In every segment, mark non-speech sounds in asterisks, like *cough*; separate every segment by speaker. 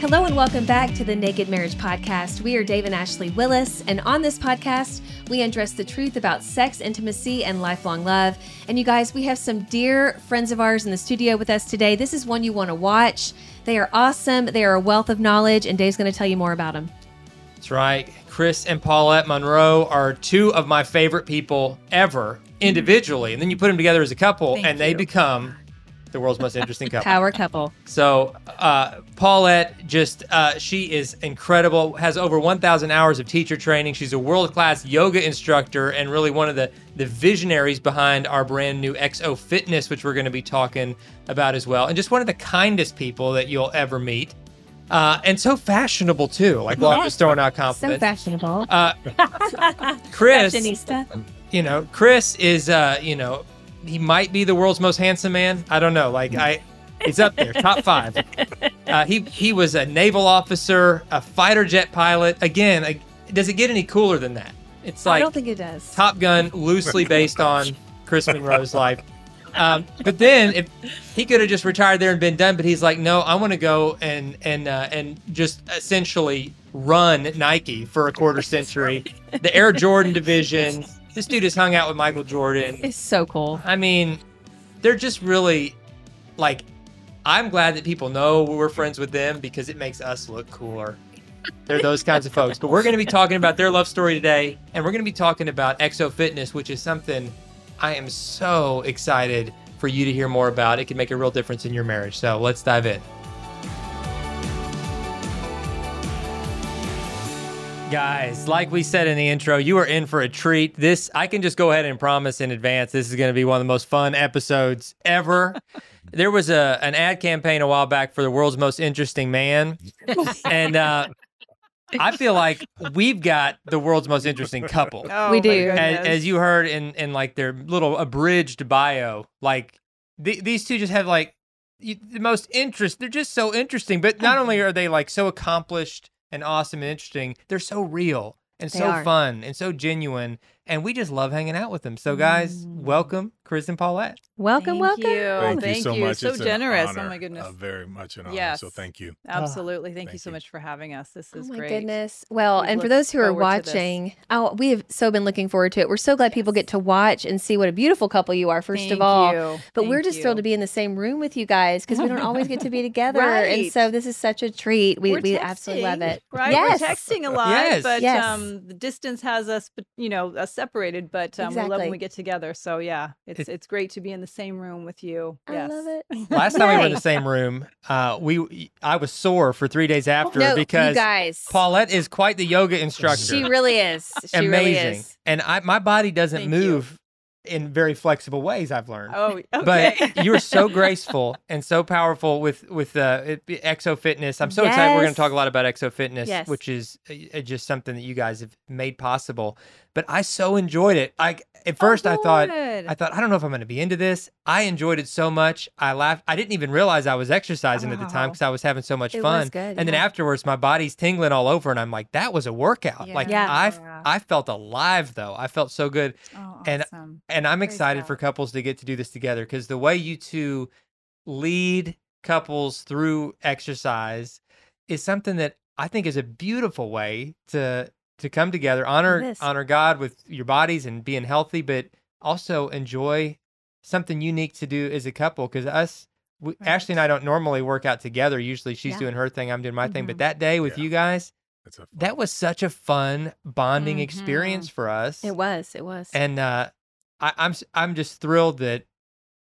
Speaker 1: Hello and welcome back to the Naked Marriage Podcast. We are Dave and Ashley Willis, and on this podcast, we undress the truth about sex, intimacy, and lifelong love. And you guys, we have some dear friends of ours in the studio with us today. This is one you want to watch. They are awesome, they are a wealth of knowledge, and Dave's going to tell you more about them.
Speaker 2: That's right. Chris and Paulette Monroe are two of my favorite people ever individually. And then you put them together as a couple
Speaker 1: Thank
Speaker 2: and they become the world's most interesting couple.
Speaker 1: Power couple.
Speaker 2: So, uh, Paulette, just uh, she is incredible. Has over 1,000 hours of teacher training. She's a world-class yoga instructor and really one of the the visionaries behind our brand new XO Fitness, which we're going to be talking about as well. And just one of the kindest people that you'll ever meet. Uh, and so fashionable too. Like, well, I'm just throwing out
Speaker 1: So fashionable.
Speaker 2: Uh, Chris, *laughs* you know, Chris is, uh, you know, he might be the world's most handsome man. I don't know. Like I, he's up there, top five. *laughs* Uh, he he was a naval officer, a fighter jet pilot. Again, like, does it get any cooler than that? It's like I
Speaker 1: don't think it does.
Speaker 2: Top Gun, loosely *laughs* based on Chris Monroe's life. Um, but then, if he could have just retired there and been done, but he's like, no, I want to go and and uh, and just essentially run Nike for a quarter century, *laughs* the Air Jordan division. This dude has hung out with Michael Jordan.
Speaker 1: It's so cool.
Speaker 2: I mean, they're just really like. I'm glad that people know we're friends with them because it makes us look cooler. They're those kinds of folks. But we're going to be talking about their love story today, and we're going to be talking about XO Fitness, which is something I am so excited for you to hear more about. It can make a real difference in your marriage. So let's dive in. Guys, like we said in the intro, you are in for a treat. This, I can just go ahead and promise in advance, this is going to be one of the most fun episodes ever. *laughs* there was a an ad campaign a while back for the world's most interesting man, and uh, I feel like we've got the world's most interesting couple. *laughs*
Speaker 3: Oh,
Speaker 1: We do.
Speaker 2: As, as you heard in in like their little abridged bio, like th- these two just have like y- the most interest. They're just so interesting. But not only are they like so accomplished and awesome and interesting, they're so real and
Speaker 1: They
Speaker 2: so
Speaker 1: are.
Speaker 2: fun and so genuine. And we just love hanging out with them. So, guys,
Speaker 1: Mm.
Speaker 2: welcome, Chris and Paulette.
Speaker 1: Welcome,
Speaker 3: Thank
Speaker 1: welcome.
Speaker 3: you.
Speaker 4: Thank,
Speaker 3: Thank
Speaker 4: you so
Speaker 3: you.
Speaker 4: much.
Speaker 3: So
Speaker 4: It's an
Speaker 3: generous.
Speaker 4: honor,
Speaker 3: Oh my goodness.
Speaker 4: uh, very much an honor.
Speaker 3: Yes.
Speaker 4: So thank you.
Speaker 3: Absolutely. Thank, you so
Speaker 4: you.
Speaker 3: much for having us. This is Oh
Speaker 1: my
Speaker 3: great.
Speaker 1: goodness. Well,
Speaker 3: We
Speaker 1: and for those who are
Speaker 3: forward to this.
Speaker 1: watching, oh, we have so been looking forward to it. We're so glad people get to watch and see what a beautiful couple you are, first of all.
Speaker 3: you.
Speaker 1: But we're
Speaker 3: Thank
Speaker 1: just thrilled to be in the same room with you guys because we don't always get to be *laughs* together.
Speaker 3: right.
Speaker 1: And so this is such a treat. We,
Speaker 3: We're
Speaker 1: we absolutely love it.
Speaker 3: Right?
Speaker 1: Yes.
Speaker 3: We're texting a lot,
Speaker 2: Yes.
Speaker 3: but
Speaker 1: Yes.
Speaker 3: um, the distance has us, but, you know, us separated. But um, we love when we get together. So yeah, it's
Speaker 2: It-
Speaker 3: it's great to be in the same room with you.
Speaker 1: I
Speaker 3: yes.
Speaker 1: love it. *laughs*
Speaker 2: Last time we were in the same room, uh, we I was sore for three days after
Speaker 1: No, you
Speaker 2: because
Speaker 1: guys.
Speaker 2: Paulette is quite the yoga instructor.
Speaker 1: She really is. She
Speaker 2: amazing.
Speaker 1: really is.
Speaker 2: And I my body doesn't
Speaker 3: Thank you.
Speaker 2: In very flexible ways. I've learned.
Speaker 3: Oh, okay. *laughs*
Speaker 2: But you're so *laughs* graceful and so powerful with with uh, XO Fitness. I'm so excited. We're going to talk a lot about XO Fitness,
Speaker 1: Yes.
Speaker 2: which is uh, just something that you guys have made possible. But I so enjoyed it. Like at first, I thought. I thought I don't know if I'm going to be into this. I enjoyed it so much. I laughed. I didn't even realize I was exercising at the time because I was having so much
Speaker 1: It
Speaker 2: fun.
Speaker 1: good,
Speaker 2: and then afterwards, my body's tingling all over, and I'm like, that was a workout. Like
Speaker 1: Yeah.
Speaker 2: I
Speaker 3: Yeah.
Speaker 2: I felt alive though. I felt so good.
Speaker 3: Oh, awesome.
Speaker 2: And I'm excited for couples to get to do this together because the way you two lead couples through exercise is something that I think is a beautiful way to to come together, honor honor God with your bodies and being healthy, but also enjoy something unique to do as a couple because us. We, Ashley and I don't normally work out together. Usually, she's
Speaker 1: Yeah.
Speaker 2: doing her thing, I'm doing my thing. But
Speaker 3: Mhm.
Speaker 2: that day with
Speaker 4: Yeah.
Speaker 2: you guys,
Speaker 4: It's a fun
Speaker 2: that was such a fun bonding
Speaker 3: Mhm.
Speaker 2: experience for us.
Speaker 1: It was. It was.
Speaker 2: and uh, I, I'm s- I'm just thrilled that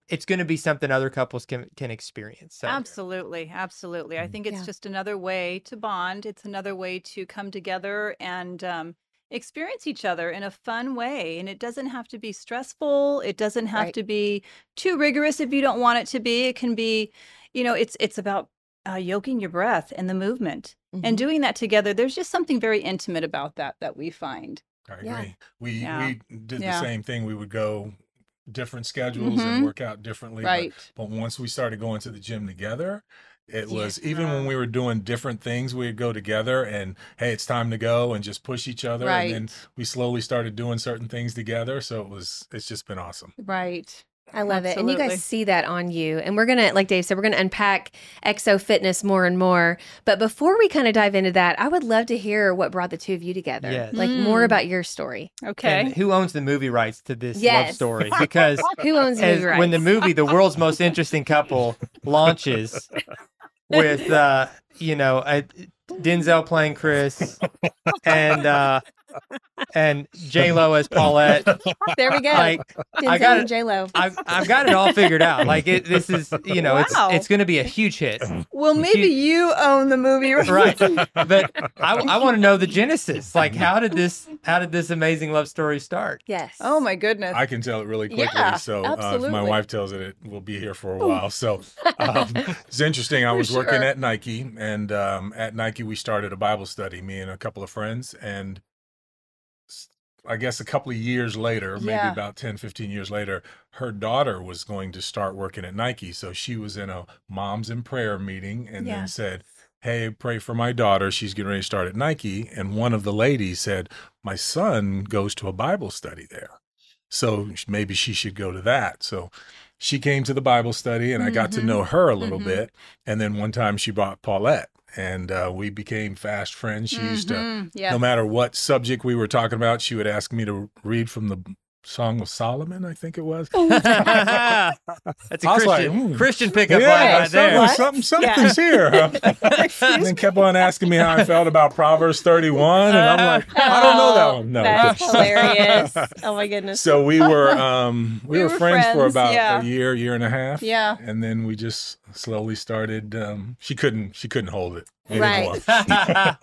Speaker 2: it's going to be something other couples can can experience. So
Speaker 3: Absolutely, absolutely. I
Speaker 4: Mm.
Speaker 3: think it's
Speaker 1: Yeah.
Speaker 3: just another way to bond. It's another way to come together and um, experience each other in a fun way. And it doesn't have to be stressful. It doesn't have
Speaker 1: Right.
Speaker 3: to be too rigorous if you don't want it to be. It can be, you know, it's it's about uh, yoking your breath and the movement
Speaker 1: Mhm.
Speaker 3: and doing that together. There's just something very intimate about that that we find.
Speaker 4: I
Speaker 1: Yeah.
Speaker 4: agree. We
Speaker 3: Yeah.
Speaker 4: we did
Speaker 3: Yeah.
Speaker 4: the same thing. We would go different schedules
Speaker 3: Mhm.
Speaker 4: and work out differently. but-
Speaker 3: Right.
Speaker 4: But, once we started going to the gym together, it was even when we were doing different things, we'd go together and hey, it's time to go and just push each other. Right. And then we slowly started doing certain things together. So it was it's just been awesome.
Speaker 3: Right.
Speaker 1: I love it. And you guys see that on you. And we're going to, like Dave said, we're going to unpack XO Fitness more and more. But before we kind of dive into that, I would love to hear what brought the two of you together.
Speaker 2: Yes.
Speaker 1: Like more
Speaker 3: Mm.
Speaker 1: about your story.
Speaker 3: Okay.
Speaker 2: and who owns the movie rights to this love story? *laughs* Because *laughs*
Speaker 1: Who owns
Speaker 2: as,
Speaker 1: movie
Speaker 2: when the movie The World's Most Interesting Couple *laughs* launches with uh, you know, uh, Denzel playing Chris and uh and J Lo as Paulette.
Speaker 1: There we go.
Speaker 2: Like
Speaker 1: Denzel
Speaker 2: I got
Speaker 1: and J Lo.
Speaker 2: I've I've got it all figured out. Like it this is you know,
Speaker 3: Wow.
Speaker 2: it's it's gonna be a huge hit.
Speaker 3: Well, maybe you own the movie
Speaker 2: Right. But I, I want to know the genesis. Like how did this how did this amazing love story start?
Speaker 1: Yes.
Speaker 3: Oh my goodness.
Speaker 4: I can tell it really quickly.
Speaker 3: Yeah,
Speaker 4: so uh, if my wife tells it, it will be here for a while. So um, it's interesting. I
Speaker 3: For
Speaker 4: was working at Nike, and um, at Nike we started a Bible study, me and a couple of friends, and s- I guess a couple of years later, maybe
Speaker 3: Yeah.
Speaker 4: about 10, 15 years later, her daughter was going to start working at Nike. So she was in a moms in prayer meeting and
Speaker 3: Yeah.
Speaker 4: then said, Hey, pray for my daughter. She's getting ready to start at Nike. And one of the ladies said, My son goes to a Bible study there. So maybe she should go to that. So she came to the Bible study and I got to
Speaker 3: Mhm.
Speaker 4: know her a little
Speaker 3: Mhm.
Speaker 4: bit. And then one time she brought Paulette and uh, we became fast friends. She used to,
Speaker 3: Mhm. yeah.
Speaker 4: no matter what subject we were talking about, she would ask me to read from the Song of Solomon, I think it was. *laughs*
Speaker 2: That's a
Speaker 4: was like,
Speaker 2: Christian
Speaker 4: hmm.
Speaker 2: Christian pickup line
Speaker 4: yeah,
Speaker 2: right there.
Speaker 4: something, something, something's here. *laughs* and then kept on asking me how I felt about Proverbs 31. And I'm like, I don't know that one. No.
Speaker 1: That's hilarious. *laughs* Oh my goodness.
Speaker 4: So we were um we,
Speaker 3: We
Speaker 4: were,
Speaker 3: were
Speaker 4: friends, for about
Speaker 3: yeah.
Speaker 4: a year, year and a half.
Speaker 3: Yeah.
Speaker 4: And then we just slowly started um she couldn't she couldn't hold it anymore. Right.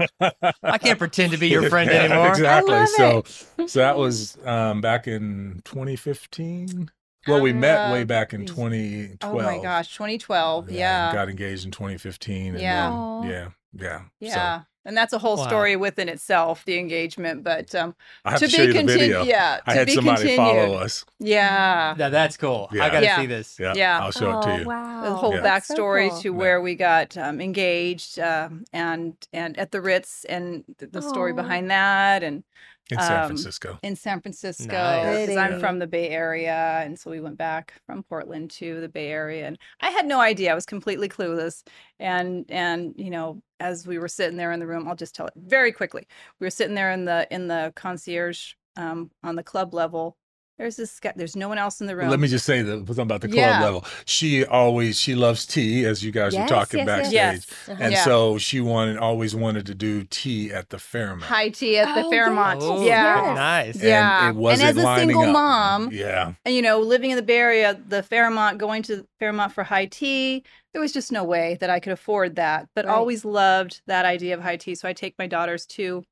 Speaker 4: *laughs*
Speaker 2: I can't pretend to be your friend
Speaker 4: Yeah,
Speaker 2: anymore.
Speaker 4: Exactly. So so that was um back in 2015. Well, we met way
Speaker 3: Uh,
Speaker 4: back in 2012.
Speaker 3: Oh my gosh, 2012.
Speaker 4: and
Speaker 3: Yeah.
Speaker 4: Got engaged in 2015. And
Speaker 3: Yeah.
Speaker 4: Then, yeah. Yeah.
Speaker 3: Yeah. And that's a whole
Speaker 2: Wow.
Speaker 3: story within itself, the engagement. But um,
Speaker 4: I have
Speaker 3: to
Speaker 4: to,
Speaker 3: be
Speaker 4: you
Speaker 3: continued.
Speaker 4: video.
Speaker 3: Yeah.
Speaker 4: I
Speaker 3: to
Speaker 4: had
Speaker 3: be
Speaker 4: somebody
Speaker 3: continued.
Speaker 4: follow us.
Speaker 3: Yeah.
Speaker 2: Now that's cool. I got to
Speaker 3: Yeah.
Speaker 2: see this.
Speaker 4: Yeah.
Speaker 3: Yeah.
Speaker 4: I'll show it to
Speaker 1: Oh,
Speaker 4: you.
Speaker 1: wow.
Speaker 3: the whole
Speaker 4: Yeah.
Speaker 1: That's so
Speaker 3: backstory
Speaker 1: cool.
Speaker 3: to
Speaker 4: Yeah.
Speaker 3: where we got um, engaged um, and and at the Ritz and th- the story behind that and
Speaker 4: In San
Speaker 3: Um,
Speaker 4: Francisco.
Speaker 3: in San Francisco
Speaker 2: Nice.
Speaker 3: because I'm
Speaker 1: Pretty.
Speaker 3: from the Bay Area and so we went back from Portland to the Bay Area and I had no idea I was completely clueless and and you know as we were sitting there in the room I'll just tell it very quickly. We were sitting there in the in the concierge um, on the club level there's this guy there's no one else in the room
Speaker 4: Let me just say the something about the club
Speaker 3: Yeah.
Speaker 4: level. She always she loves tea, as you guys
Speaker 1: Yes,
Speaker 4: were talking
Speaker 1: yes, yes.
Speaker 4: backstage,
Speaker 3: yes
Speaker 1: Uh-huh.
Speaker 4: and
Speaker 3: Yeah.
Speaker 4: so she wanted always wanted to do tea at the Fairmont.
Speaker 3: high tea at the
Speaker 1: Oh,
Speaker 3: Fairmont
Speaker 2: Oh,
Speaker 3: yeah
Speaker 2: nice.
Speaker 4: And
Speaker 3: Yeah.
Speaker 4: it
Speaker 3: And
Speaker 4: wasn't
Speaker 3: as a single
Speaker 4: up.
Speaker 3: mom,
Speaker 4: yeah,
Speaker 3: and you know living in the bay area the fairmont going to fairmont for high tea there was just no way that i could afford that but
Speaker 1: Right.
Speaker 3: always loved that idea of high tea so i take my daughters to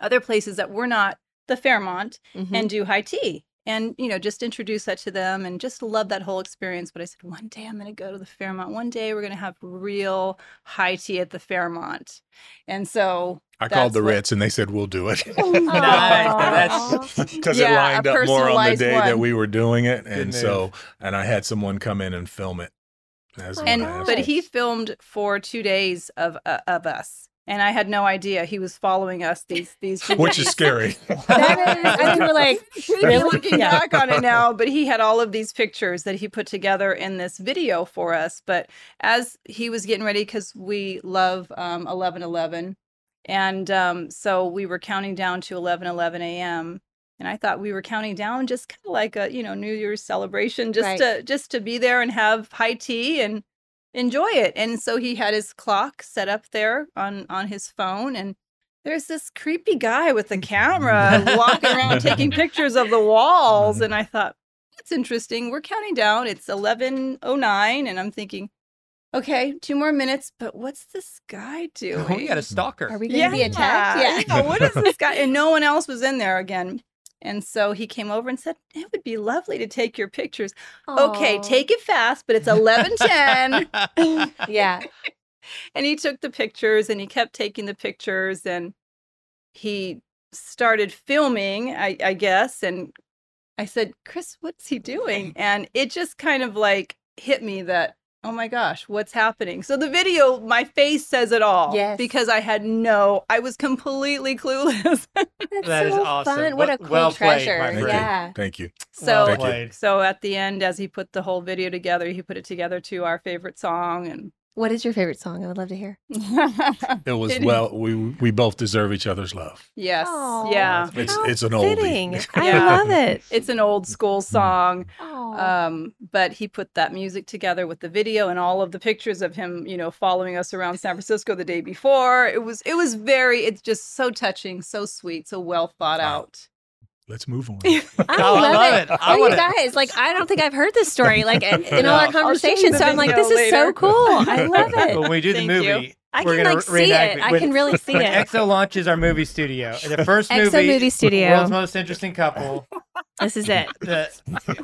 Speaker 3: other places that were not the fairmont
Speaker 1: Mhm.
Speaker 3: and do high tea and you know just introduce that to them and just love that whole experience. But i said one day i'm going to go to the fairmont. One day we're going to have real high tea at the fairmont. And so
Speaker 4: I called
Speaker 3: That's
Speaker 4: the
Speaker 3: what-
Speaker 4: Ritz, and they said we'll do it. *laughs* *laughs*
Speaker 2: Nice.
Speaker 4: Because *laughs*
Speaker 3: Yeah,
Speaker 4: it lined up more on the
Speaker 3: personalized
Speaker 4: day that we were doing it,
Speaker 2: Good
Speaker 4: and so and I had someone come in and film it. As
Speaker 1: And-
Speaker 3: and
Speaker 4: what I asked
Speaker 3: but he filmed for two days of uh, of us and i had no idea he was following us these these two *laughs*
Speaker 4: which is scary. *laughs*
Speaker 1: That is, I think we're like, *laughs*
Speaker 3: Maybe
Speaker 1: really?
Speaker 3: looking
Speaker 1: Yeah.
Speaker 3: back on it now, but he had all of these pictures that he put together in this video for us. But as he was getting ready, because we love um, 11 11, and um, so we were counting down to 11 11 a.m. And I thought we were counting down just kind of like a, you know, New Year's celebration just
Speaker 1: Right.
Speaker 3: to just to be there and have high tea and enjoy it. And so he had his clock set up there on on his phone and there's this creepy guy with a camera walking around *laughs* taking pictures of the walls mm-hmm. and I thought that's interesting. We're counting down. It's 11:09 and I'm thinking okay, two more minutes, but what's this guy oh, doing?
Speaker 2: we got a stalker.
Speaker 1: Are we going to be attacked?
Speaker 3: Yeah. yeah, What is this guy? And no one else was in there again. And so he came over and said, It would be lovely to take your pictures. Okay, take it fast, but it's 11:10. *laughs*
Speaker 1: Yeah. *laughs*
Speaker 3: and he took the pictures and he kept taking the pictures and he started filming, I, I guess. And I said, Chris, what's he doing? *laughs* And it just kind of like hit me that, oh my gosh, what's happening? So the video, my face says it all.
Speaker 1: Yes.
Speaker 3: Because I had no, I was completely clueless. *laughs*
Speaker 1: That's
Speaker 2: That is
Speaker 1: so
Speaker 2: awesome.
Speaker 1: fun. What a cool
Speaker 2: well
Speaker 1: treasure.
Speaker 2: my
Speaker 4: Thank
Speaker 1: yeah.
Speaker 4: you. Thank you.
Speaker 3: so
Speaker 2: well
Speaker 4: Thank you.
Speaker 3: so at the end, as he put the whole video together, he put it together to our favorite song and
Speaker 1: What is your favorite song? I would love to hear. *laughs*
Speaker 4: It was
Speaker 3: It-
Speaker 4: well. We we both deserve each other's love.
Speaker 3: yes.
Speaker 1: Aw.
Speaker 3: Yeah.
Speaker 4: It's
Speaker 1: How
Speaker 4: it's an oldie.
Speaker 1: fitting. *laughs* I love it.
Speaker 3: It's an old school song.
Speaker 1: Aw.
Speaker 3: Um, but he put that music together with the video and all of the pictures of him, you know, following us around San Francisco the day before. It was it was very it's just so touching, so sweet, so well thought
Speaker 4: Wow.
Speaker 3: out.
Speaker 4: Let's move on. *laughs* *laughs*
Speaker 1: I *laughs*
Speaker 2: I
Speaker 1: love,
Speaker 2: love
Speaker 1: it.
Speaker 2: it. I
Speaker 1: Oh, you
Speaker 2: wanna-
Speaker 1: guys, like, I don't think I've heard this story, like, in, in all our
Speaker 2: I'll
Speaker 3: show you
Speaker 1: conversations. So I'm like,
Speaker 3: video
Speaker 1: this is so cool. I love it.
Speaker 2: when we do the
Speaker 3: movie, you.
Speaker 2: Movie,
Speaker 1: I
Speaker 2: we're
Speaker 1: can,
Speaker 2: gonna
Speaker 1: like, see it.
Speaker 2: it
Speaker 1: I
Speaker 2: with-
Speaker 1: can really see it.
Speaker 2: XO launches our movie studio. The first
Speaker 1: XO
Speaker 2: movie,
Speaker 1: Movie Studio.
Speaker 2: world's most interesting couple, *laughs*
Speaker 1: This is it.
Speaker 2: the,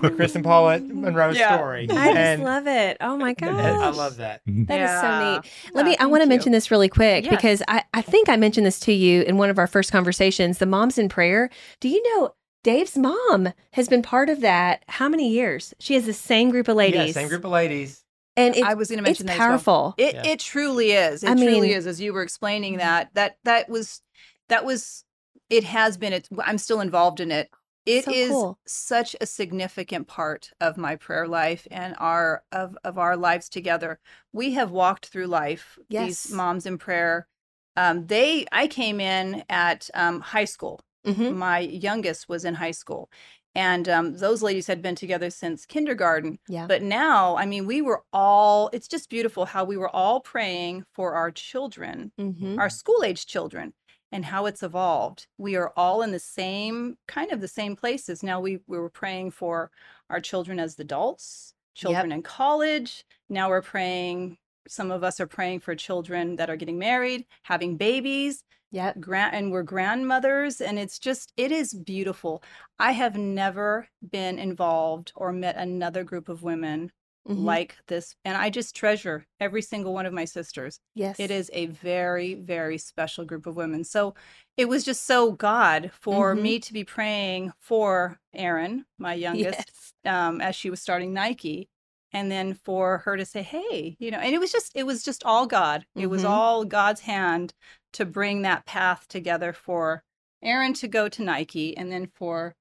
Speaker 2: the Chris and Paulette Monroe
Speaker 3: Yeah.
Speaker 2: story.
Speaker 1: I just love it. Oh my gosh.
Speaker 2: and I love that.
Speaker 1: That is
Speaker 3: Yeah.
Speaker 1: so neat. Let
Speaker 3: Yeah,
Speaker 1: me, I want to mention this really quick
Speaker 3: Yes.
Speaker 1: because I, I think I mentioned this to you in one of our first conversations the Moms in Prayer. Do you know Dave's mom has been part of that how many years? She has the same group of ladies.
Speaker 2: Yeah, same group of ladies.
Speaker 1: And it,
Speaker 3: I was going to
Speaker 1: it's
Speaker 3: mention that as well.
Speaker 1: powerful.
Speaker 3: It
Speaker 2: Yeah.
Speaker 3: it truly is. It
Speaker 1: I
Speaker 3: truly
Speaker 1: mean-
Speaker 3: is. As you were explaining that, that that was that was it has been. It, I'm still involved in it. It
Speaker 1: So
Speaker 3: is
Speaker 1: cool.
Speaker 3: such a significant part of my prayer life and our of of our lives together. We have walked through life.
Speaker 1: Yes.
Speaker 3: These moms in prayer. Um, they I came in at um, high school.
Speaker 1: Mhm.
Speaker 3: My youngest was in high school, and um, those ladies had been together since kindergarten.
Speaker 1: Yeah.
Speaker 3: But now, I mean, we were all, it's just beautiful how we were all praying for our children,
Speaker 1: Mhm.
Speaker 3: our school age children, and how it's evolved. We are all in the same, kind of the same places. Now we, we were praying for our children as adults, children in college. Now we're praying, some of us are praying for children that are getting married, having babies
Speaker 1: Yep.
Speaker 3: grand and we're grandmothers and it's just it is beautiful i have never been involved or met another group of women
Speaker 1: Mhm.
Speaker 3: like this and i just treasure every single one of my sisters
Speaker 1: yes.
Speaker 3: it is a very very special group of women so it was just so god for
Speaker 1: Mhm.
Speaker 3: me to be praying for erin my *laughs* youngest
Speaker 1: Yes.
Speaker 3: um, as she was starting Nike, and then for her to say, "Hey," you know, and it was just it was just all God. It was
Speaker 1: Mhm.
Speaker 3: all God's hand to bring that path together for Aaron to go to Nike, and then for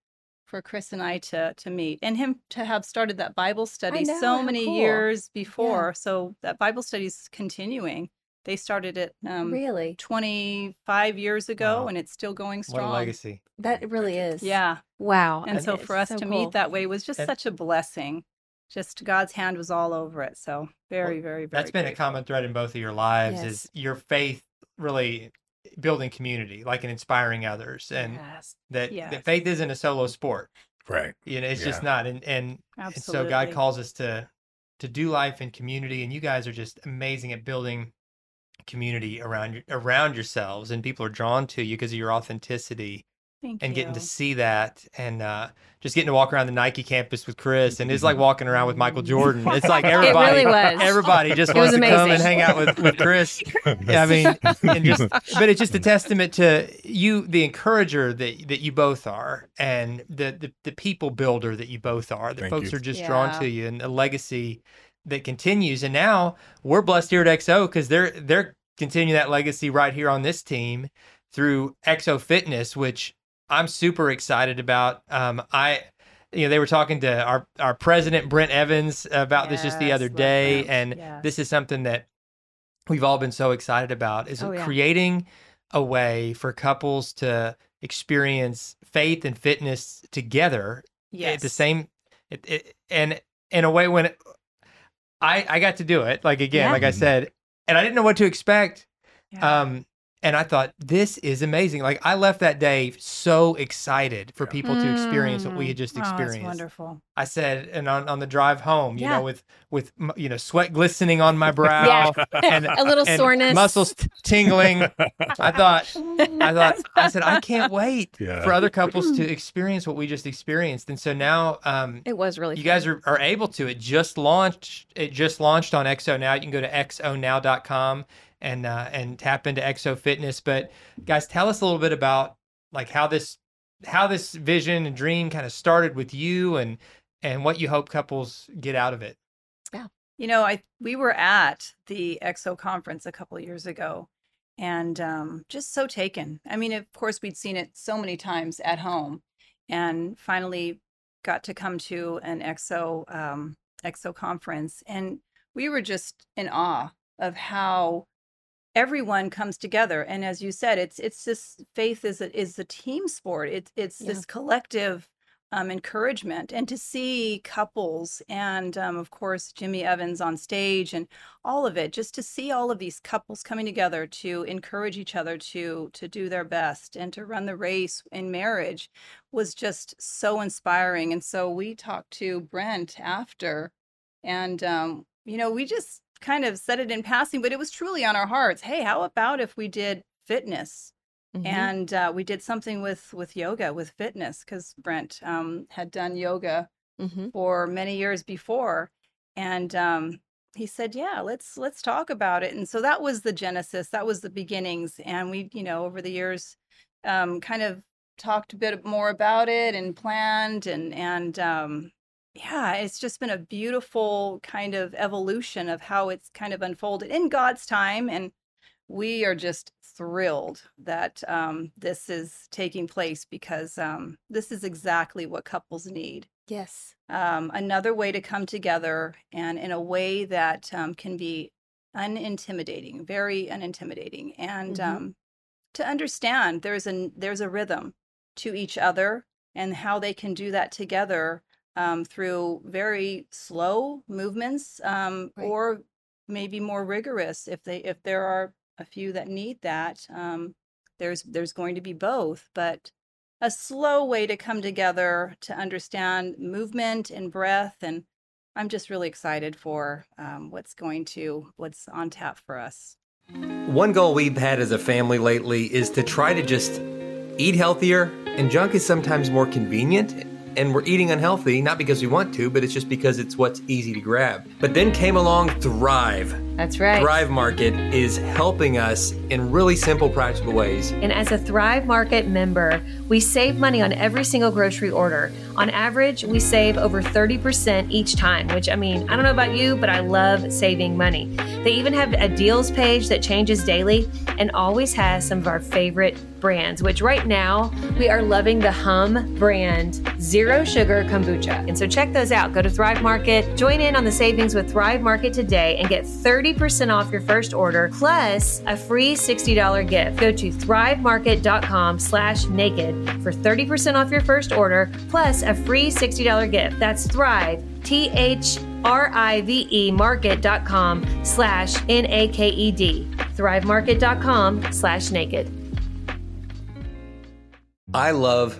Speaker 3: for Chris and I to to meet, and him to have started that Bible study
Speaker 1: know,
Speaker 3: so many
Speaker 1: cool.
Speaker 3: years before. So that Bible study is continuing. They started it um,
Speaker 1: really.
Speaker 3: 25 years ago,
Speaker 2: Wow.
Speaker 3: and it's still going strong.
Speaker 2: What a
Speaker 3: strong.
Speaker 2: legacy.
Speaker 1: That really is.
Speaker 3: Yeah.
Speaker 1: Wow.
Speaker 3: And
Speaker 1: That
Speaker 3: so for us
Speaker 1: so
Speaker 3: to
Speaker 1: cool.
Speaker 3: meet that way was just
Speaker 2: And-
Speaker 3: such a blessing. Just God's hand was all over it. So very, very, very.
Speaker 2: That's been a common thread in both of your lives
Speaker 1: Yes.
Speaker 2: is your faith really building community, like and inspiring others. And
Speaker 3: Yes,
Speaker 2: that,
Speaker 3: Yes.
Speaker 2: that faith isn't a solo sport.
Speaker 4: Right.
Speaker 2: You know, it's just not. And, and, and so God calls us to to do life in community, and you guys are just amazing at building community around your, around yourselves, and people are drawn to you because of your authenticity
Speaker 3: Thank
Speaker 2: and getting to see that, and uh, just getting to walk around the Nike campus with Chris, and it's like walking around with Michael *laughs* Jordan. It's like everybody,
Speaker 1: really was.
Speaker 2: everybody just
Speaker 1: It was
Speaker 2: wants to come and hang out with with Chris. *laughs* Yeah, I mean, and just, *laughs* but it's just a testament to you, the encourager that that you both are, and the the, the people builder that you both are. That
Speaker 4: Thank
Speaker 2: folks
Speaker 4: you.
Speaker 2: are just drawn to you, and a legacy that continues. And now we're blessed here at XO because they're they're continuing that legacy right here on this team through XO Fitness, which I'm super excited about. Um, I. You know, they were talking to our, our president Brent Evans about this just the other day,
Speaker 3: Brent.
Speaker 2: and
Speaker 3: Yes.
Speaker 2: this is something that we've all been so excited about is
Speaker 1: Oh, yeah.
Speaker 2: creating a way for couples to experience faith and fitness together
Speaker 3: Yes.
Speaker 2: at the same it, it, and in a way when it, I I got to do it like again
Speaker 1: Yeah.
Speaker 2: like I said and I didn't know what to expect um and I thought this is amazing like I left that day so excited for people to experience what we had just
Speaker 3: Oh, that's
Speaker 2: experienced
Speaker 3: wonderful.
Speaker 2: I said and on, on the drive home you
Speaker 1: Yeah.
Speaker 2: know with with you know sweat glistening on my *laughs* brow *laughs* and
Speaker 1: a little
Speaker 2: and
Speaker 1: soreness.
Speaker 2: muscles t- tingling I thought I thought I said I can't wait *laughs*
Speaker 4: Yeah.
Speaker 2: for other couples to experience what we just experienced. And so now um
Speaker 1: It was really.
Speaker 2: you guys are, are able to. It just launched it just launched on XO now. You can go to xonow.com and uh and tap into XO Fitness. But guys, tell us a little bit about like how this how this vision and dream kind of started with you and and what you hope couples get out of it. Yeah.
Speaker 3: You know, I we were at the XO conference a couple years ago and um, just so taken. I mean, of course, we'd seen it so many times at home and finally got to come to an XO um, XO conference and we were just in awe of how everyone comes together and as you said it's it's this faith is a, is a team sport it's it's
Speaker 1: Yeah.
Speaker 3: this collective um, encouragement and to see couples and um, of course jimmy evans on stage and all of it just to see all of these couples coming together to encourage each other to to do their best and to run the race in marriage was just so inspiring and so we talked to brent after and um, you know we just kind of said it in passing but it was truly on our hearts hey how about if we did fitness
Speaker 1: Mhm.
Speaker 3: and uh, we did something with with yoga with fitness because brent um, had done yoga
Speaker 1: Mhm.
Speaker 3: for many years before and um, he said yeah let's let's talk about it and so that was the genesis that was the beginnings and we you know over the years um, kind of talked a bit more about it and planned and and um, yeah it's just been a beautiful kind of evolution of how it's kind of unfolded in god's time and we are just thrilled that um, this is taking place because um, this is exactly what couples need
Speaker 1: Yes.
Speaker 3: um, another way to come together and in a way that um, can be unintimidating, very unintimidating, and
Speaker 1: Mhm.
Speaker 3: um, to understand there's a there's a rhythm to each other and how they can do that together um, through very slow movements um,
Speaker 1: Right.
Speaker 3: or maybe more rigorous if they if there are a few that need that. Um, there's there's going to be both, but a slow way to come together to understand movement and breath and i'm just really excited for um, what's going to what's on tap for us
Speaker 5: One goal we've had as a family lately is to try to just eat healthier, and junk is sometimes more convenient. And we're eating unhealthy, not because we want to, but it's just because it's what's easy to grab. But then came along Thrive.
Speaker 1: That's right.
Speaker 5: Thrive Market is helping us in really simple, practical ways.
Speaker 1: And as a Thrive Market member, we save money on every single grocery order. On average, we save over 30% each time, which I mean, I don't know about you, but I love saving money. They even have a deals page that changes daily and always has some of our favorite brands, which right now we are loving the Humm brand Zero Sugar Kombucha. And so check those out. Go to Thrive Market, join in on the savings with Thrive Market today, and get 30% off your first order plus a free $60 gift. Go to thrivemarket.com slash naked for 30% off your first order plus a free $60 gift. That's Thrive, T H R I V E market.com slash N A K E D. Thrivemarket.com slash naked.
Speaker 5: I love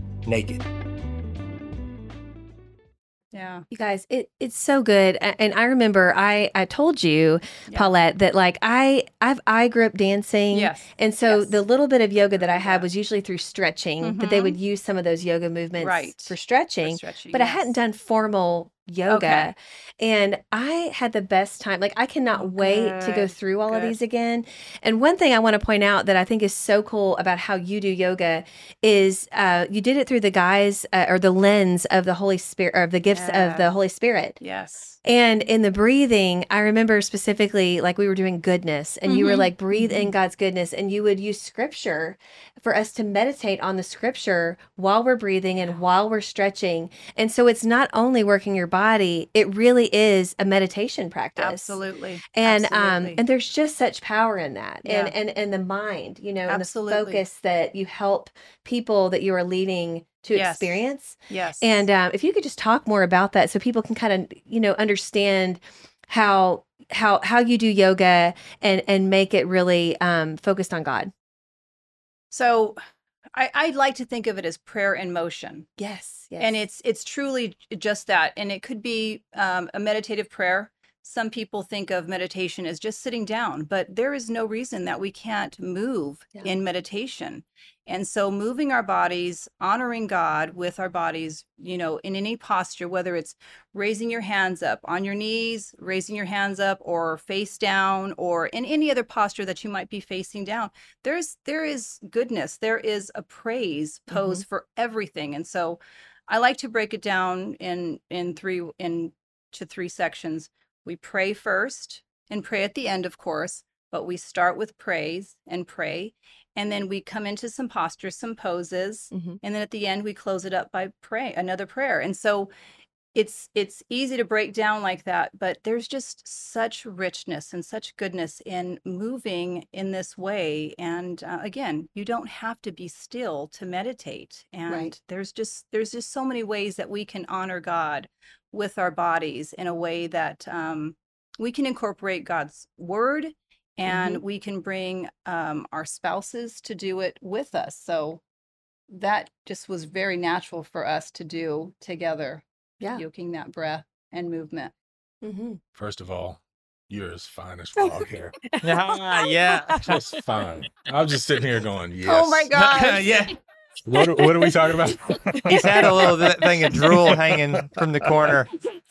Speaker 5: naked.
Speaker 3: Yeah.
Speaker 1: You guys, it it's so good. And I remember I I told you,
Speaker 3: Yeah.
Speaker 1: Paulette, that like I I've I grew up dancing.
Speaker 3: Yes.
Speaker 1: And so
Speaker 3: Yes.
Speaker 1: the little bit of yoga that I had
Speaker 3: Yeah.
Speaker 1: was usually through stretching, that they
Speaker 3: Mhm.
Speaker 1: would use some of those yoga movements
Speaker 3: Right.
Speaker 1: for stretching.
Speaker 3: stretching,
Speaker 1: But I hadn't done formal yoga.
Speaker 3: Okay.
Speaker 1: And I had the best time. Like I cannot
Speaker 3: Oh,
Speaker 1: wait to go through all of these again. And one thing I want to point out that I think is so cool about how you do yoga is uh, you did it through the guise uh, or the lens of the Holy Spirit or the gifts of the Holy Spirit.
Speaker 3: Yes.
Speaker 1: And in the breathing, I remember specifically like we were doing goodness and you were
Speaker 3: Mhm.
Speaker 1: like, breathe in
Speaker 3: Mhm.
Speaker 1: God's goodness. And you would use scripture for us to meditate on the scripture while we're breathing and while we're stretching. And so it's not only working your body, it really is a meditation practice.
Speaker 3: Absolutely.
Speaker 1: And um and there's just such power in that. And
Speaker 3: Yeah.
Speaker 1: and and the mind, you know, and the focus that you help people that you are leading to
Speaker 3: Yes.
Speaker 1: experience.
Speaker 3: yes.
Speaker 1: And um, if you could just talk more about that, so people can kind of you know understand how how how you do yoga and and make it really um, focused on God.
Speaker 3: so I, I like to think of it as prayer in motion.
Speaker 1: Yes, yes,
Speaker 3: and it's it's truly just that and it could be um, a meditative prayer some people think of meditation as just sitting down but there is no reason that we can't move
Speaker 1: Yeah.
Speaker 3: in meditation and so moving our bodies honoring god with our bodies you know in any posture whether it's raising your hands up on your knees raising your hands up or face down or in any other posture that you might be facing down there's there is goodness there is a praise mm-hmm. pose for everything and so I like to break it down in in three in to three sections. We pray first and pray at the end, of course, but we start with praise and pray, and then we come into some postures, some poses,
Speaker 1: Mhm.
Speaker 3: and then at the end we close it up by pray another prayer. And so it's it's easy to break down like that, but there's just such richness and such goodness in moving in this way. And uh, again, you don't have to be still to meditate. And
Speaker 1: Right.
Speaker 3: there's just there's just so many ways that we can honor God with our bodies in a way that um, we can incorporate God's word. And we can bring um, our spouses to do it with us. So that just was very natural for us to do together
Speaker 1: yeah.
Speaker 3: yoking that breath and movement.
Speaker 1: hmm
Speaker 4: First of all, you're as fine as *laughs* frog hair. *laughs*
Speaker 2: Ah, yeah.
Speaker 4: Just fine. I'm just sitting here going, yes.
Speaker 3: Oh my God. *laughs*
Speaker 2: yeah.
Speaker 4: What, are- what are we talking about? *laughs*
Speaker 2: He's had a little th- thing of drool hanging from the corner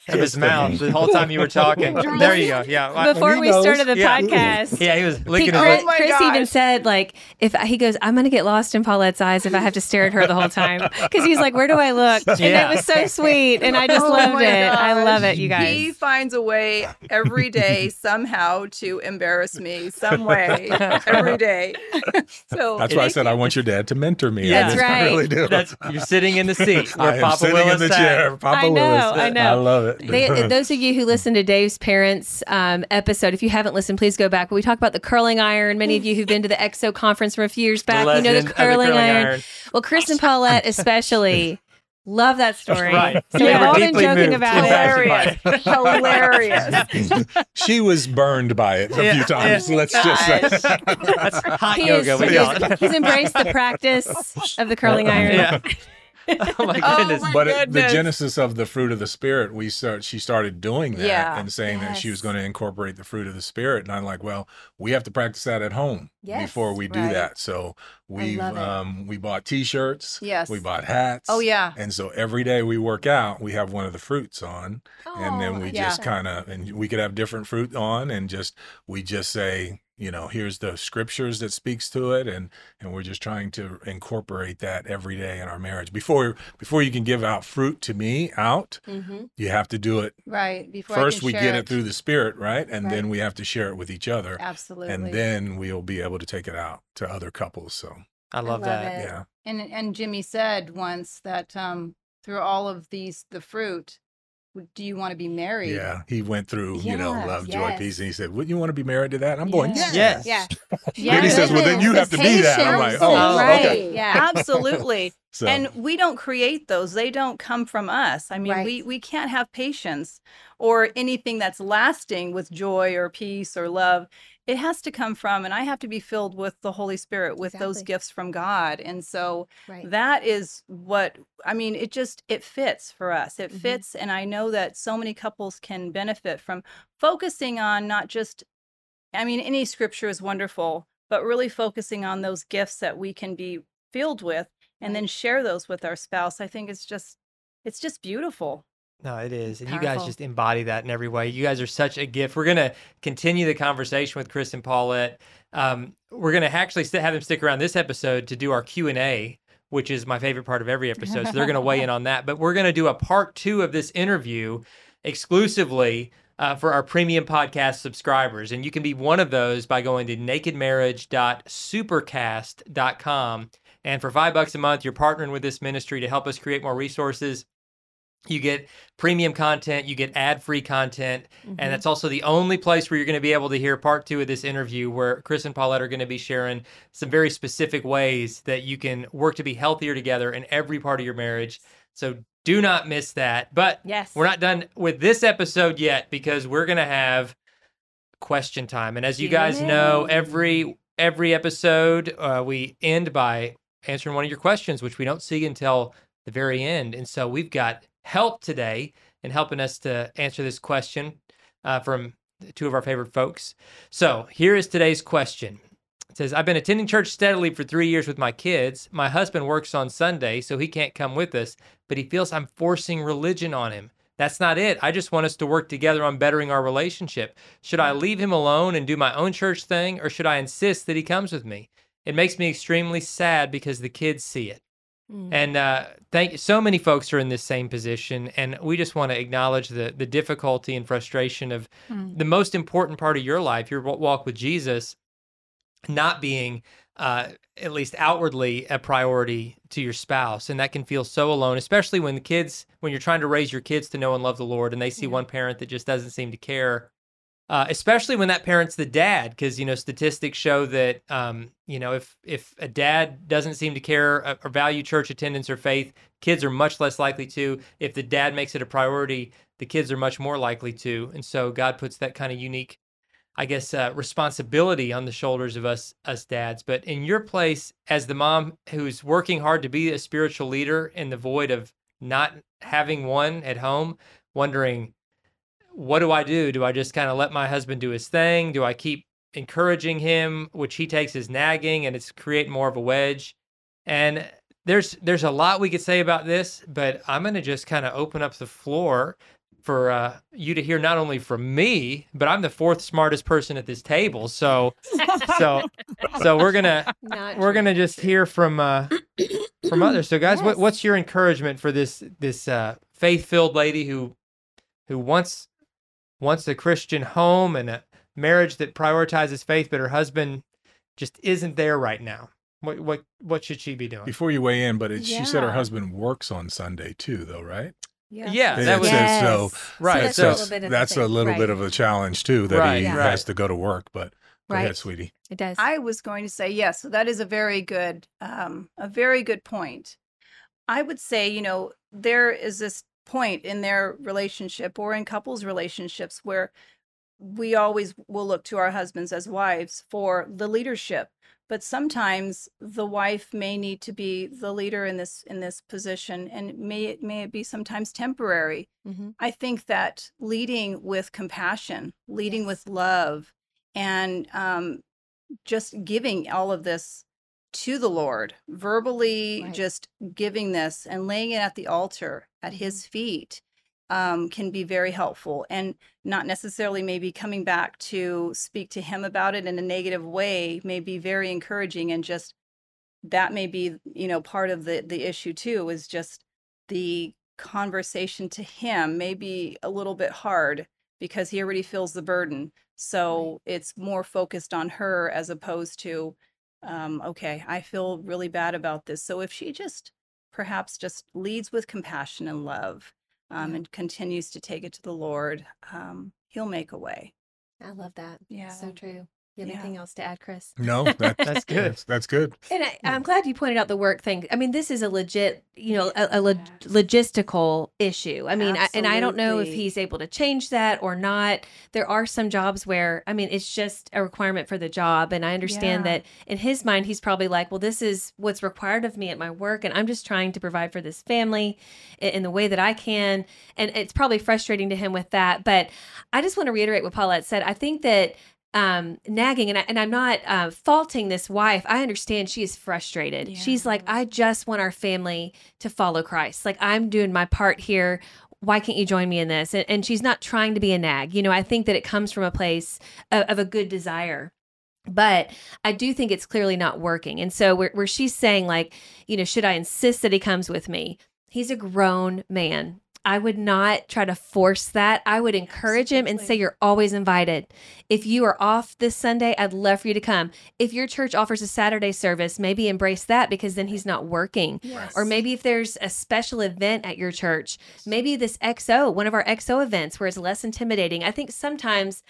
Speaker 2: of his mouth the whole time you were talking. There you go. Yeah.
Speaker 1: Before we
Speaker 4: knows.
Speaker 1: started the
Speaker 2: Yeah.
Speaker 1: podcast.
Speaker 2: yeah, he was
Speaker 1: He,
Speaker 2: licking his
Speaker 1: Chris,
Speaker 2: lips.
Speaker 3: Oh my
Speaker 1: Chris even said, like, if he goes, I'm going to get lost in Paulette's eyes if I have to stare at her the whole time. Because he's like, where do I look? And
Speaker 2: Yeah.
Speaker 1: it was so sweet. And I just
Speaker 3: Oh
Speaker 1: loved
Speaker 3: my
Speaker 1: it. I love it, you guys.
Speaker 3: He finds a way every day somehow to embarrass me some way every day. *laughs* so
Speaker 4: That's why I said I want your dad to mentor me.
Speaker 2: That's
Speaker 4: I just
Speaker 1: right.
Speaker 4: really do.
Speaker 2: That's you're sitting in the seat where *laughs*
Speaker 4: I am
Speaker 2: Papa
Speaker 4: sitting
Speaker 2: Willis
Speaker 4: in the
Speaker 2: sat.
Speaker 4: chair. Papa
Speaker 1: I know,
Speaker 4: Willis.
Speaker 1: I know.
Speaker 4: I love it.
Speaker 1: They, *laughs* those of you who listen to Dave's parents um, episode, if you haven't listened, please go back. We talk about the curling iron. Many of you who've been to the XO conference from a few years back, you know the
Speaker 2: of the
Speaker 1: curling, iron. Well, Chris and Paulette *laughs* especially love that story.
Speaker 2: Right.
Speaker 1: So
Speaker 2: They
Speaker 1: we've
Speaker 2: were
Speaker 1: all been joking about
Speaker 2: and
Speaker 1: it.
Speaker 2: fascinated.
Speaker 3: hilarious. *laughs* *laughs*
Speaker 4: she was burned by it a
Speaker 2: Yeah,
Speaker 4: few times.
Speaker 2: yeah.
Speaker 4: Let's just say.
Speaker 2: That's hot
Speaker 1: He
Speaker 2: yoga.
Speaker 1: is,
Speaker 2: we
Speaker 1: he
Speaker 2: call
Speaker 1: is-
Speaker 2: it.
Speaker 1: he's embraced the practice of the curling iron.
Speaker 2: Yeah. *laughs* oh my
Speaker 3: Oh
Speaker 2: goodness.
Speaker 3: my
Speaker 4: but it, the genesis of the fruit of the spirit we start she started doing that
Speaker 3: Yeah.
Speaker 4: and saying that she was going to incorporate the fruit of the spirit and i'm like well we have to practice that at home
Speaker 1: Yes,
Speaker 4: before we do
Speaker 3: right.
Speaker 4: that so we um we bought t-shirts
Speaker 3: Yes.
Speaker 4: we bought hats
Speaker 3: Oh yeah.
Speaker 4: and so every day we work out we have one of the fruits on and then
Speaker 1: Oh,
Speaker 4: we
Speaker 1: I
Speaker 4: just kind of and we could have different fruit on and just we just say you know here's the scriptures that speaks to it and and we're just trying to incorporate that every day in our marriage before before you can give out fruit to me out
Speaker 1: Mhm.
Speaker 4: you have to do it
Speaker 3: Right. Before
Speaker 4: first we get it through the spirit right and
Speaker 3: Right.
Speaker 4: then we have to share it with each other
Speaker 3: Absolutely.
Speaker 4: And then we'll be able to take it out to other couples so
Speaker 2: I love,
Speaker 1: love
Speaker 2: that.
Speaker 1: it.
Speaker 4: Yeah.
Speaker 3: And and Jimmy said once that um, through all of these, the fruit, do you want to be married?
Speaker 4: Yeah. He went through, you know,
Speaker 1: Yes,
Speaker 4: love, joy, peace. And he said, Wouldn't you want to be married to that? And I'm going,
Speaker 3: Yes.
Speaker 4: Yes.
Speaker 2: Yes. *laughs*
Speaker 1: Yeah.
Speaker 4: And he says, Well, then you have to be that. I'm like, Oh,
Speaker 1: Right.
Speaker 4: okay.
Speaker 1: Yeah.
Speaker 3: Absolutely. *laughs*
Speaker 4: So,
Speaker 3: and we don't create those they don't come from us i mean
Speaker 1: Right.
Speaker 3: we we can't have patience or anything that's lasting with joy or peace or love it has to come from and i have to be filled with the holy spirit with those gifts from god and so
Speaker 1: Right.
Speaker 3: that is what i mean it just it fits for us it
Speaker 1: Mhm.
Speaker 3: fits and i know that so many couples can benefit from focusing on not just i mean any scripture is wonderful but really focusing on those gifts that we can be filled with and then share those with our spouse i think it's just it's just beautiful
Speaker 2: No, it is. And you guys just embody that in every way. You guys are such a gift. We're going to continue the conversation with Chris and Paulette. Um, we're going to actually have them stick around this episode to do our Q&A, which is my favorite part of every episode. So they're going to weigh in *laughs* on that. But we're going to do a part two of this interview exclusively uh, for our premium podcast subscribers. And you can be one of those by going to nakedmarriage.supercast.com. And for five bucks a month, you're partnering with this ministry to help us create more resources. You get premium content, you get ad free content,
Speaker 1: Mm-hmm.
Speaker 2: and that's also the only place where you're going to be able to hear part two of this interview, where Chris and Paulette are going to be sharing some very specific ways that you can work to be healthier together in every part of your marriage. So do not miss that. But
Speaker 1: Yes.
Speaker 2: we're not done with this episode yet because we're going to have question time. And as you guys know, every every episode uh, we end by answering one of your questions, which we don't see until the very end. And so we've got help today in helping us to answer this question uh, from two of our favorite folks. So here is today's question. It says, I've been attending church steadily for three years with my kids. My husband works on Sunday, so he can't come with us, but he feels I'm forcing religion on him. That's not it. I just want us to work together on bettering our relationship. Should I leave him alone and do my own church thing, or should I insist that he comes with me? It makes me extremely sad because the kids see it.
Speaker 1: Mm.
Speaker 2: And uh, thank so many folks are in this same position, and we just want to acknowledge the the difficulty and frustration of
Speaker 3: Mm.
Speaker 2: the most important part of your life, your walk with Jesus, not being uh, at least outwardly a priority to your spouse, and that can feel so alone, especially when the kids, when you're trying to raise your kids to know and love the Lord, and they see
Speaker 1: Yeah.
Speaker 2: one parent that just doesn't seem to care. Uh, especially when that parent's the dad, because you know statistics show that um, you know if if a dad doesn't seem to care uh, or value church attendance or faith, kids are much less likely to. If the dad makes it a priority, the kids are much more likely to. And so God puts that kind of unique, I guess, uh, responsibility on the shoulders of us us dads. But in your place as the mom who's working hard to be a spiritual leader in the void of not having one at home, wondering what do I do? Do I just kind of let my husband do his thing? Do I keep encouraging him, which he takes as nagging and it's creating more of a wedge? And there's there's a lot we could say about this, but I'm going to just kind of open up the floor for uh, you to hear not only from me, but I'm the fourth smartest person at this table. So so so *laughs* we're gonna
Speaker 1: Not
Speaker 2: we're
Speaker 1: true.
Speaker 2: gonna just hear from uh, from others. So guys, what, what's your encouragement for this this uh, faith filled lady who who wants wants a Christian home and a marriage that prioritizes faith, but her husband just isn't there right now? What what what should she be doing?
Speaker 4: Before you weigh in, but it, she said her husband works on Sunday too, though, right?
Speaker 2: Yeah,
Speaker 4: Yeah,
Speaker 2: that
Speaker 4: it
Speaker 2: was
Speaker 4: says so.
Speaker 1: Yes.
Speaker 2: Right,
Speaker 1: that's
Speaker 2: so-
Speaker 1: a little bit of the
Speaker 4: that's a
Speaker 1: thing.
Speaker 4: little bit of a challenge too that
Speaker 2: Right,
Speaker 4: he
Speaker 1: Yeah.
Speaker 4: has to go to work. But go
Speaker 1: Right.
Speaker 4: ahead, sweetie.
Speaker 1: It does.
Speaker 3: I was going to say yes. So that is a very good, um, a very good point. I would say, you know, there is this point in their relationship or in couples relationships where we always will look to our husbands as wives for the leadership but sometimes the wife may need to be the leader in this in this position and may it may it be sometimes temporary
Speaker 1: Mhm.
Speaker 3: I think that leading with compassion, leading
Speaker 1: Yes.
Speaker 3: with love, and um, just giving all of this to the Lord, verbally
Speaker 1: Right.
Speaker 3: just giving this and laying it at the altar at His feet um, can be very helpful. And not necessarily maybe coming back to speak to Him about it in a negative way may be very encouraging and just that may be you know part of the the issue too is just the conversation to him may be a little bit hard because he already feels the burden so it's more focused on her as opposed to um, okay, I feel really bad about this. So if she just perhaps just leads with compassion and love um,
Speaker 1: Yeah.
Speaker 3: and continues to take it to the Lord, um, He'll make a way.
Speaker 1: I love that.
Speaker 3: Yeah.
Speaker 1: So true. You have
Speaker 3: Yeah.
Speaker 1: anything else to add, Chris?
Speaker 4: No, *laughs* that,
Speaker 2: That's good.
Speaker 4: That's, that's good.
Speaker 1: And I, I'm glad you pointed out the work thing. I mean, this is a legit, you know, a, a log- logistical issue. I mean, I, and I don't know if he's able to change that or not. There are some jobs where, I mean, it's just a requirement for the job. And I understand
Speaker 3: Yeah.
Speaker 1: that in his mind, he's probably like, well, this is what's required of me at my work. And I'm just trying to provide for this family i- in the way that I can. And it's probably frustrating to him with that. But I just want to reiterate what Paulette said. I think that um nagging and, I, and i'm not uh, faulting this wife. I understand she is frustrated. She's like i just want our family to follow christ. Like i'm doing my part here. Why can't you join me in this? And, and she's not trying to be a nag. You know i think that it comes from a place of, of a good desire. But I do think it's clearly not working. And so, where, where she's saying, like, you know, should I insist that he comes with me? He's a grown man. I would not try to force that. I would encourage him and say, You're always invited. If you are off this Sunday, I'd love for you to come. If your church offers a Saturday service, maybe embrace that because then he's not working.
Speaker 3: Yes.
Speaker 1: Or maybe if there's a special event at your church, maybe this XO, one of our XO events where it's less intimidating. I think sometimes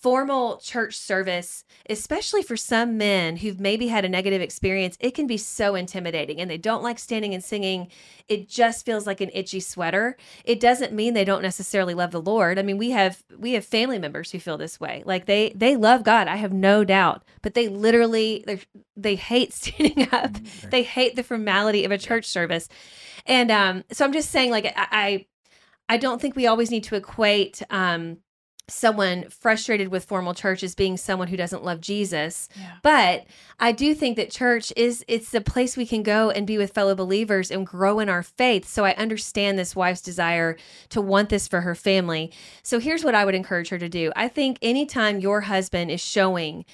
Speaker 1: formal church service, especially for some men who've maybe had a negative experience, it can be so intimidating and they don't like standing and singing. It just feels like an itchy sweater. It doesn't mean they don't necessarily love the Lord. I mean, we have we have family members who feel this way. Like they they love God, I have no doubt, but they literally they they hate *laughs* standing up. They hate the formality of a church service. And um so I'm just saying like I I, I don't think we always need to equate um someone frustrated with formal church as being someone who doesn't love Jesus.
Speaker 3: Yeah.
Speaker 1: But I do think that church is it's the place we can go and be with fellow believers and grow in our faith. So I understand this wife's desire to want this for her family. So here's what I would encourage her to do. I think anytime your husband is showing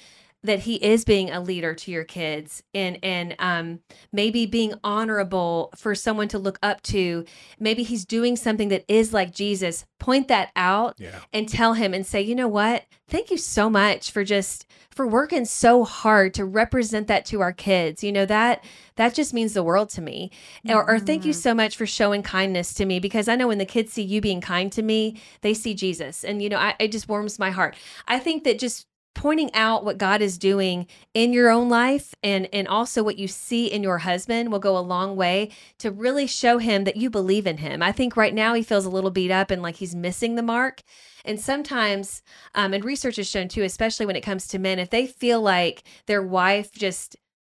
Speaker 1: that he is being a leader to your kids and and um maybe being honorable for someone to look up to maybe he's doing something that is like Jesus point that out
Speaker 4: Yeah.
Speaker 1: and tell him and say, you know what? Thank you so much for just for working so hard to represent that to our kids. You know that that just means the world to me. Or, or thank you so much for showing kindness to me because I know when the kids see you being kind to me, they see Jesus, and you know I, it just warms my heart. I think that just pointing out what God is doing in your own life and and also what you see in your husband will go a long way to really show him that you believe in him. I think right now he feels a little beat up and like he's missing the mark. And sometimes, um, and research has shown too, especially when it comes to men, if they feel like their wife just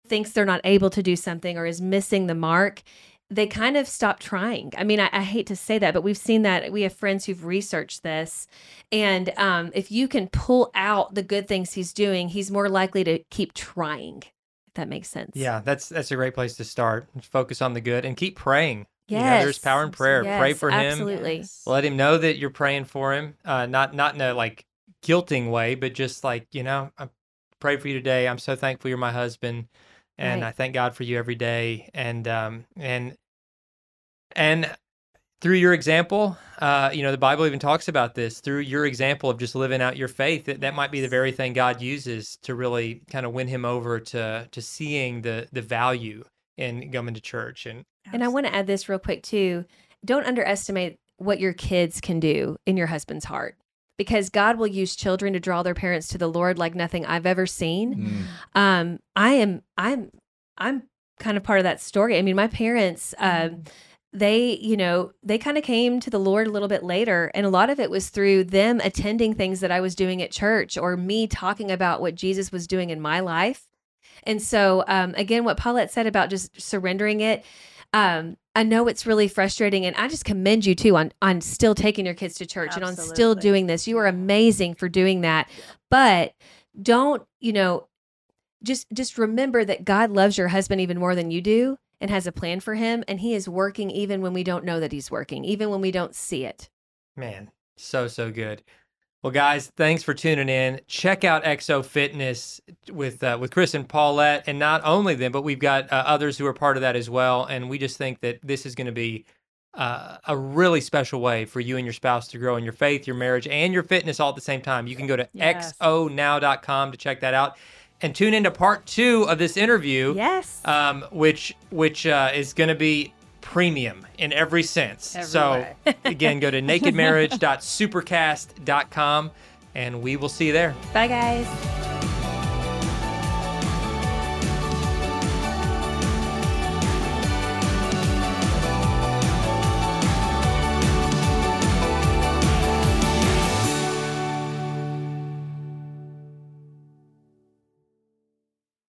Speaker 1: thinks they're not able to do something or is missing the mark, they kind of stop trying. I mean, I, I hate to say that, but we've seen that. We have friends who've researched this. And um, if you can pull out the good things he's doing, he's more likely to keep trying, if that makes sense.
Speaker 2: Yeah, that's that's a great place to start. Focus on the good and keep praying. You know, there's power in prayer. Pray
Speaker 1: Yes,
Speaker 2: for him.
Speaker 1: Absolutely.
Speaker 2: Let him know that you're praying for him. Uh, not not in a like guilting way, but just like you know, I pray for you today. I'm so thankful you're my husband, and
Speaker 1: Right.
Speaker 2: I thank God for you every day. And um and and through your example, uh, you know, the Bible even talks about this. Through your example of just living out your faith, that, that might be the very thing God uses to really kind of win him over to to seeing the the value in coming to church. And
Speaker 1: And I want to add this real quick too. Don't underestimate what your kids can do in your husband's heart because God will use children to draw their parents to the Lord like nothing I've ever seen.
Speaker 4: Mm.
Speaker 1: Um, I am, I'm, I'm kind of part of that story. I mean, my parents, um, they, you know, they kind of came to the Lord a little bit later. And a lot of it was through them attending things that I was doing at church or me talking about what Jesus was doing in my life. And so, um, again, what Paulette said about just surrendering it, um, I know it's really frustrating, and I just commend you too on on still taking your kids to church and on still doing this. You are amazing for doing that, but don't you know? Just just remember that God loves your husband even more than you do, and has a plan for him, and He is working even when we don't know that He's working, even when we don't see it.
Speaker 2: Man, so so good. Well, guys, thanks for tuning in. Check out XO Fitness with uh, with Chris and Paulette, and not only them, but we've got uh, others who are part of that as well. And we just think that this is going to be uh, a really special way for you and your spouse to grow in your faith, your marriage, and your fitness all at the same time. You can go to
Speaker 3: Yes.
Speaker 2: xonow.com to check that out. and tune into part two of this interview.
Speaker 3: Yes.
Speaker 2: Um, which which uh, is going to be premium in every sense.
Speaker 3: Every
Speaker 2: so *laughs* again, go to nakedmarriage.supercast.com and we will see you there.
Speaker 1: Bye, guys.